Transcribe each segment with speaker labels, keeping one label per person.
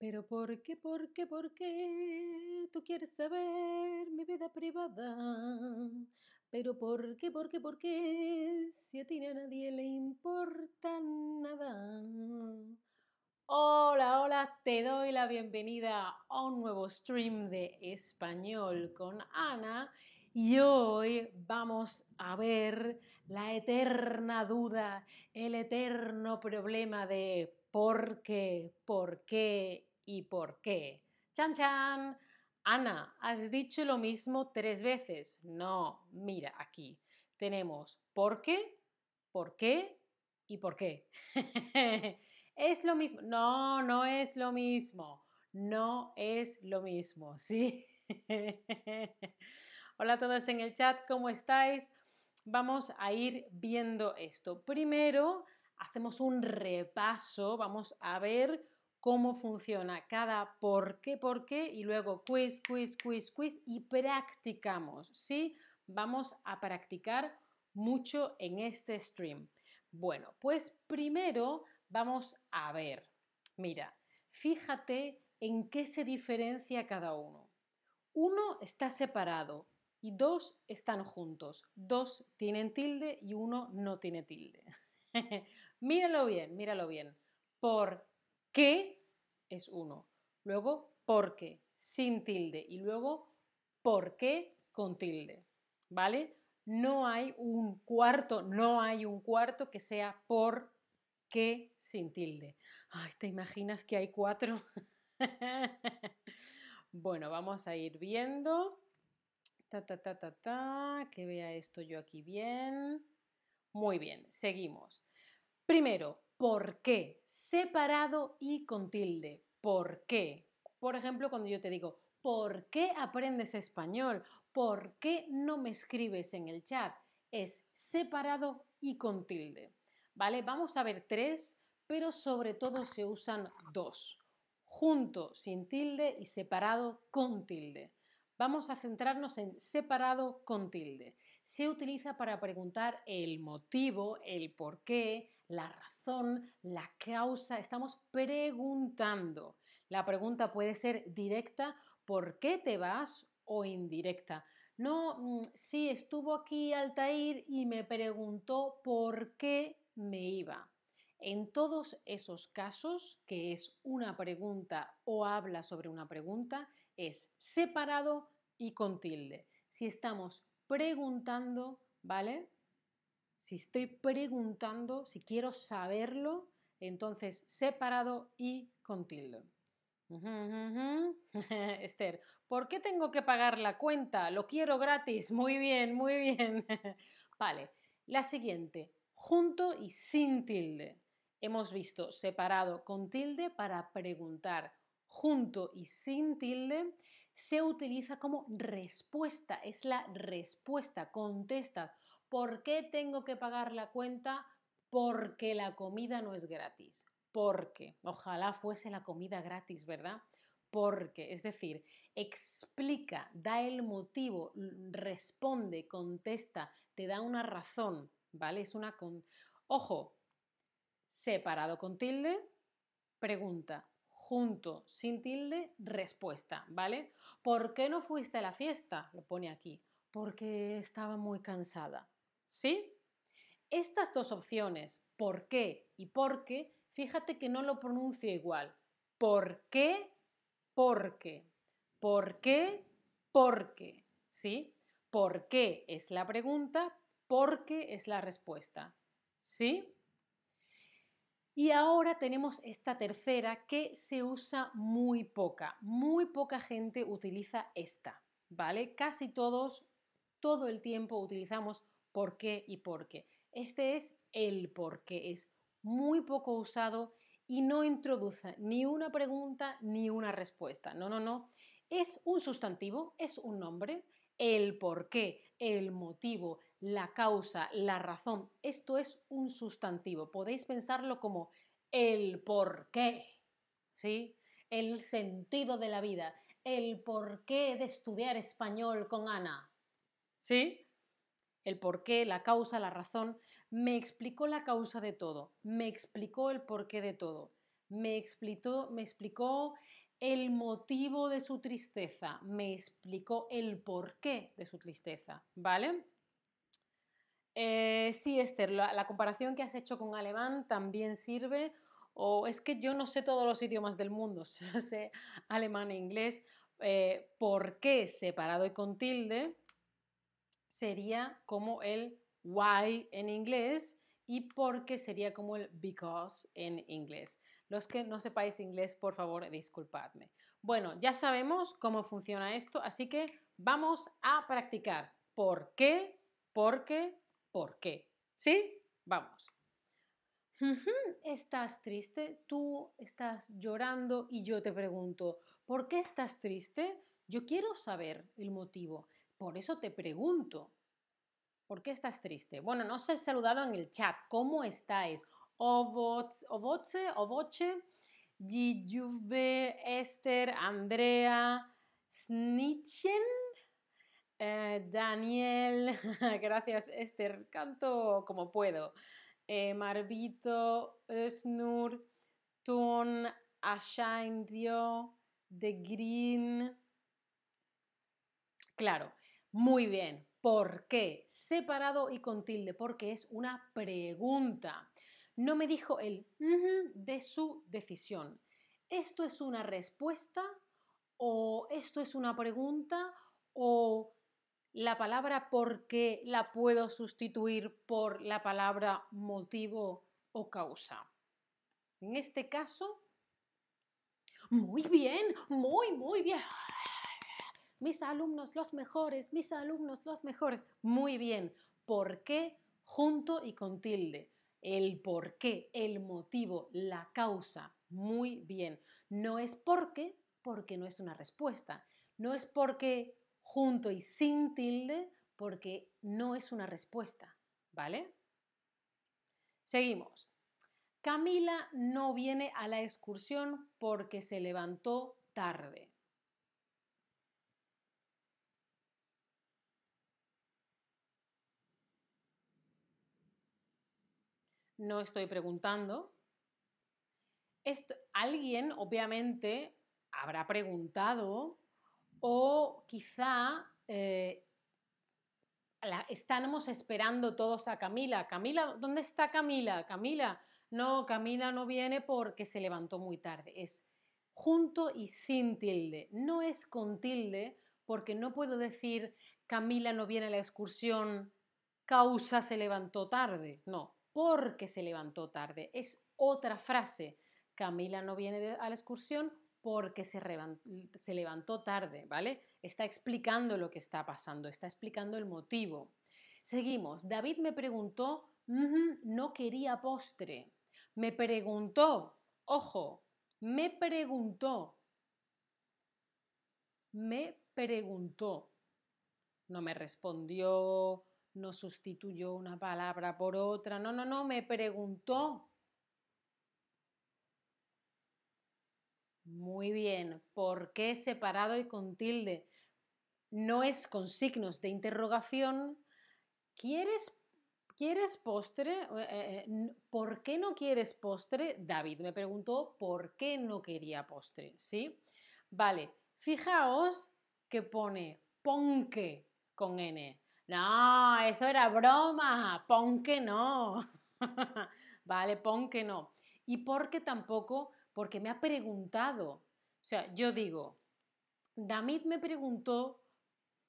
Speaker 1: Pero ¿por qué, por qué, por qué tú quieres saber mi vida privada? Pero ¿por qué, por qué, por qué si a ti a nadie le importa nada? Hola, hola, te doy la bienvenida a un nuevo stream de español con Ana y hoy vamos a ver la eterna duda, el eterno problema de por qué, por qué y por qué. Chan chan. Ana, has dicho lo mismo tres veces. No, mira aquí. Tenemos por qué, por qué y por qué. es lo mismo. No, no es lo mismo. No es lo mismo, ¿sí? Hola a todos en el chat, ¿cómo estáis? Vamos a ir viendo esto. Primero, hacemos un repaso, vamos a ver cómo funciona cada por qué, por qué y luego quiz, quiz, quiz, quiz y practicamos, ¿sí? Vamos a practicar mucho en este stream. Bueno, pues primero vamos a ver, mira, fíjate en qué se diferencia cada uno. Uno está separado y dos están juntos. Dos tienen tilde y uno no tiene tilde. míralo bien, míralo bien. ¿Por qué es uno? Luego, porque sin tilde y luego, ¿por qué con tilde? ¿Vale? No hay un cuarto, no hay un cuarto que sea por qué sin tilde. Ay, ¿te imaginas que hay cuatro? bueno, vamos a ir viendo. Ta, ta, ta, ta, ta, que vea esto yo aquí bien. Muy bien, seguimos. Primero, ¿por qué? Separado y con tilde. ¿Por qué? Por ejemplo, cuando yo te digo, ¿por qué aprendes español? ¿Por qué no me escribes en el chat? Es separado y con tilde. ¿Vale? Vamos a ver tres, pero sobre todo se usan dos. Junto sin tilde y separado con tilde. Vamos a centrarnos en separado con tilde. Se utiliza para preguntar el motivo, el por qué, la razón, la causa. Estamos preguntando. La pregunta puede ser directa, ¿por qué te vas? o indirecta. No, mm, sí, estuvo aquí Altair y me preguntó por qué me iba. En todos esos casos, que es una pregunta o habla sobre una pregunta, es separado y con tilde. Si estamos preguntando, ¿vale? Si estoy preguntando, si quiero saberlo, entonces separado y con tilde. Esther, ¿por qué tengo que pagar la cuenta? Lo quiero gratis. Muy bien, muy bien. vale, la siguiente, junto y sin tilde. Hemos visto separado con tilde para preguntar. Junto y sin tilde se utiliza como respuesta, es la respuesta, contesta. ¿Por qué tengo que pagar la cuenta? Porque la comida no es gratis. Porque, ojalá fuese la comida gratis, ¿verdad? Porque, es decir, explica, da el motivo, responde, contesta, te da una razón, ¿vale? Es una con... Ojo, separado con tilde, pregunta, junto, sin tilde, respuesta, ¿vale? ¿Por qué no fuiste a la fiesta? Lo pone aquí. Porque estaba muy cansada. ¿Sí? Estas dos opciones, por qué y por qué, fíjate que no lo pronuncio igual. ¿Por qué? Porque. ¿Por qué? Porque. ¿Sí? ¿Por qué es la pregunta? ¿Por qué es la respuesta? ¿Sí? Y ahora tenemos esta tercera que se usa muy poca. Muy poca gente utiliza esta, ¿vale? Casi todos, todo el tiempo utilizamos por qué y por qué. Este es el por qué. Es muy poco usado y no introduce ni una pregunta ni una respuesta. No, no, no. Es un sustantivo, es un nombre. El por qué, el motivo, la causa, la razón. Esto es un sustantivo. Podéis pensarlo como el por qué, ¿sí? El sentido de la vida, el por qué de estudiar español con Ana, ¿sí? El por qué, la causa, la razón. Me explicó la causa de todo, me explicó el porqué de todo. me explicó, me explicó el motivo de su tristeza, me explicó el porqué de su tristeza, ¿vale? Eh, sí, Esther, la, comparación que has hecho con alemán también sirve, o es que yo no sé todos los idiomas del mundo, sé alemán e inglés, eh, ¿por qué separado y con tilde? Sería como el why en inglés y por qué sería como el because en inglés. Los que no sepáis inglés, por favor, disculpadme. Bueno, ya sabemos cómo funciona esto, así que vamos a practicar. ¿Por qué? ¿Por qué? ¿Por qué? ¿Sí? Vamos. ¿Estás triste? Tú estás llorando y yo te pregunto, ¿por qué estás triste? Yo quiero saber el motivo. Por eso te pregunto, ¿por qué estás triste? Bueno, no os he saludado en el chat. ¿Cómo estáis? Ovoce, Ovoce, Gijuve, Esther, Andrea, Snitchen, eh, Daniel, gracias Esther, canto como puedo. Eh, Marvito, Snur, Tun, Ashaindio, The Green. Claro, muy bien. ¿Por qué? Separado y con tilde, porque es una pregunta no me dijo el de su decisión. ¿Esto es una respuesta o esto es una pregunta o la palabra por qué la puedo sustituir por la palabra motivo o causa? En este caso, muy bien, muy, muy bien. Mis alumnos los mejores, mis alumnos los mejores. Muy bien. ¿Por qué? Junto y con tilde el por qué, el motivo, la causa. Muy bien. No es porque, porque no es una respuesta. No es porque junto y sin tilde, porque no es una respuesta. ¿Vale? Seguimos. Camila no viene a la excursión porque se levantó tarde. No estoy preguntando. Alguien, obviamente, habrá preguntado o quizá eh, estamos esperando todos a Camila. Camila, ¿dónde está Camila? Camila, no, Camila no viene porque se levantó muy tarde. Es junto y sin tilde. No es con tilde porque no puedo decir Camila no viene a la excursión, causa se levantó tarde. No, porque se levantó tarde. Es otra frase. Camila no viene a la excursión porque se, levantó tarde, ¿vale? Está explicando lo que está pasando, está explicando el motivo. Seguimos. David me preguntó, no quería postre. Me preguntó, ojo, me preguntó. Me preguntó. No me respondió, no sustituyó una palabra por otra, no, no, no, me preguntó. Muy bien, ¿por qué separado y con tilde? No es con signos de interrogación. ¿Quieres, ¿quieres postre? Eh, eh, eh, ¿Por qué no quieres postre? David me preguntó por qué no quería postre, ¿sí? Vale, fijaos que pone ponque con N. No, eso era broma. Pon que no. vale, pon que no. Y porque tampoco, porque me ha preguntado. O sea, yo digo, David me preguntó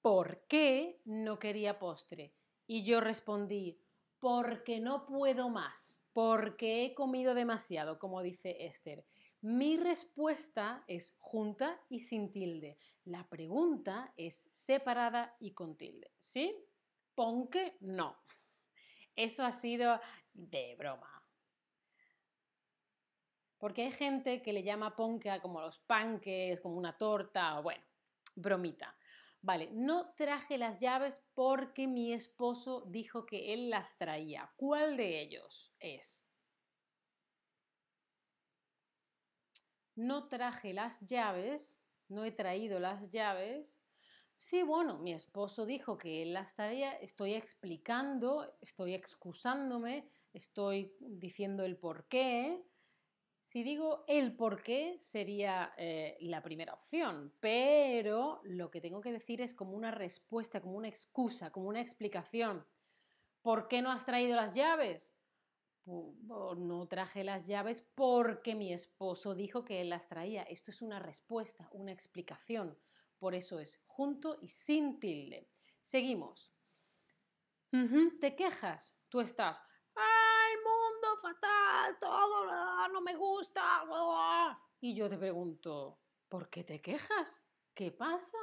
Speaker 1: por qué no quería postre. Y yo respondí, porque no puedo más, porque he comido demasiado, como dice Esther. Mi respuesta es junta y sin tilde. La pregunta es separada y con tilde. ¿Sí? Ponque, no. Eso ha sido de broma. Porque hay gente que le llama ponque como los panques, como una torta, o bueno, bromita. Vale, no traje las llaves porque mi esposo dijo que él las traía. ¿Cuál de ellos es? No traje las llaves, no he traído las llaves Sí, bueno, mi esposo dijo que él las traía, estoy explicando, estoy excusándome, estoy diciendo el por qué. Si digo el por qué sería eh, la primera opción, pero lo que tengo que decir es como una respuesta, como una excusa, como una explicación. ¿Por qué no has traído las llaves? no traje las llaves porque mi esposo dijo que él las traía. Esto es una respuesta, una explicación. Por eso es junto y sin tilde. Seguimos. ¿Te quejas? Tú estás, fatal, todo ah, no me gusta. Ah". Y yo te pregunto, ¿por qué te quejas? ¿Qué pasa?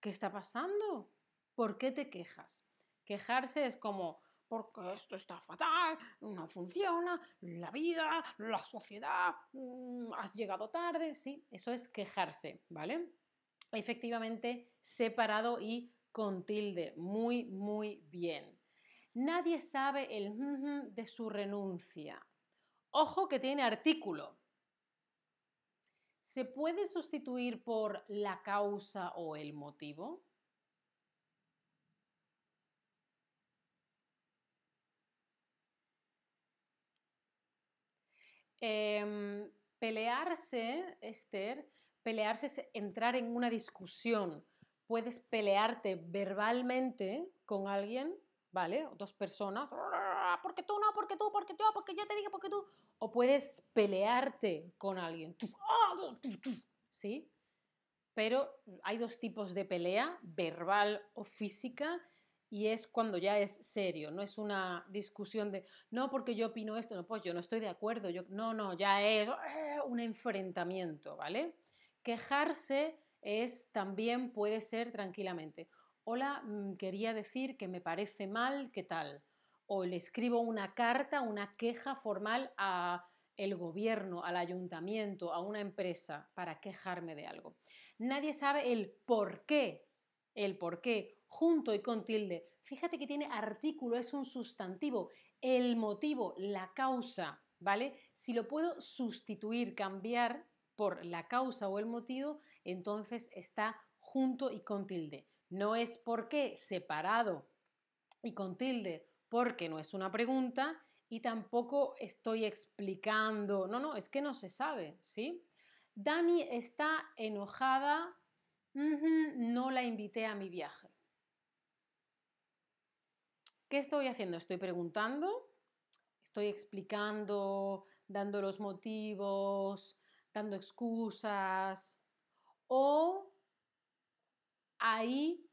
Speaker 1: ¿Qué está pasando? ¿Por qué te quejas? Quejarse es como, porque esto está fatal, no funciona, la vida, la sociedad, mm, has llegado tarde, sí, eso es quejarse, ¿vale? Efectivamente, separado y con tilde, muy, muy bien. Nadie sabe el de su renuncia. Ojo que tiene artículo. ¿Se puede sustituir por la causa o el motivo? Em, pelearse, Esther, pelearse es entrar en una discusión. Puedes pelearte verbalmente con alguien ¿vale? Dos personas, porque tú no, porque tú, porque tú, porque yo te digo, porque tú. O puedes pelearte con alguien, ¿sí? Pero hay dos tipos de pelea, verbal o física, y es cuando ya es serio, no es una discusión de, no, porque yo opino esto, no, pues yo no estoy de acuerdo, yo, no, no, ya es eh, un enfrentamiento, ¿vale? Quejarse es también puede ser tranquilamente hola, mm, quería decir que me parece mal, ¿qué tal? O le escribo una carta, una queja formal a el gobierno, al ayuntamiento, a una empresa para quejarme de algo. Nadie sabe el por qué, el por qué, junto y con tilde. Fíjate que tiene artículo, es un sustantivo, el motivo, la causa, ¿vale? Si lo puedo sustituir, cambiar por la causa o el motivo, entonces está junto y con tilde. No es por qué separado y con tilde porque no es una pregunta y tampoco estoy explicando. No, no, es que no se sabe, ¿sí? Dani está enojada, no la invité a mi viaje. ¿Qué estoy haciendo? Estoy preguntando, estoy explicando, dando los motivos, dando excusas o ahí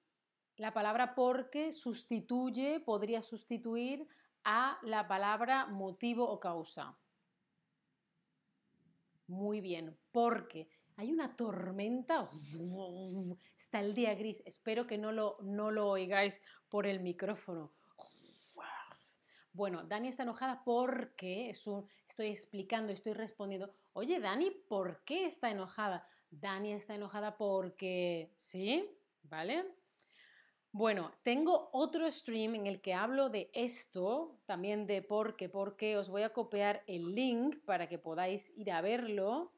Speaker 1: la palabra porque sustituye, podría sustituir a la palabra motivo o causa. Muy bien, porque hay una tormenta, está el día gris, espero que no lo, no lo oigáis por el micrófono. Bueno, Dani está enojada porque estoy explicando, estoy respondiendo. Oye, Dani, ¿por qué está enojada? Dani está enojada porque, ¿sí? ¿vale? Bueno, tengo otro stream en el que hablo de esto, también de por qué, por qué. Os voy a copiar el link para que podáis ir a verlo.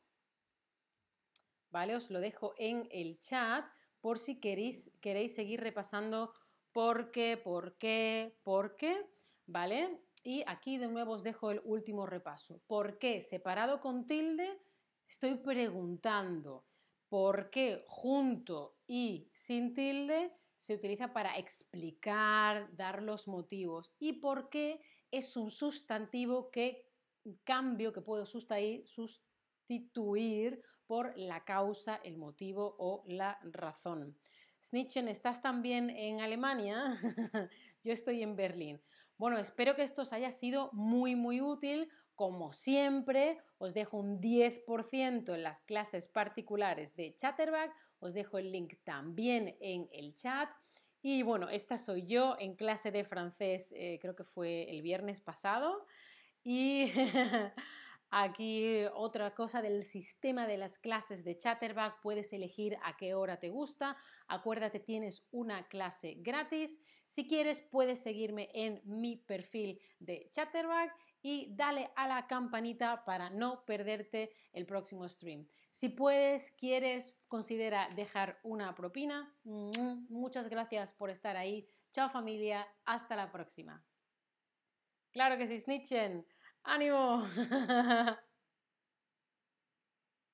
Speaker 1: ¿Vale? Os lo dejo en el chat por si queréis, queréis seguir repasando por qué, por qué, por qué. ¿Vale? Y aquí de nuevo os dejo el último repaso. ¿Por qué separado con tilde? Estoy preguntando. ¿Por qué junto y sin tilde se utiliza para explicar, dar los motivos? ¿Y por qué es un sustantivo que cambio, que puedo sustituir por la causa, el motivo o la razón? Snitchen, ¿estás también en Alemania? Yo estoy en Berlín. Bueno, espero que esto os haya sido muy, muy útil. Como siempre, os dejo un 10% en las clases particulares de Chatterback. Os dejo el link también en el chat. Y bueno, esta soy yo en clase de francés, eh, creo que fue el viernes pasado. Y aquí otra cosa del sistema de las clases de Chatterback, puedes elegir a qué hora te gusta. Acuérdate, tienes una clase gratis. Si quieres, puedes seguirme en mi perfil de Chatterback y dale a la campanita para no perderte el próximo stream. Si puedes, quieres, considera dejar una propina. Muchas gracias por estar ahí. Chao familia, hasta la próxima. Claro que sí, Snitchen. ¡Ánimo!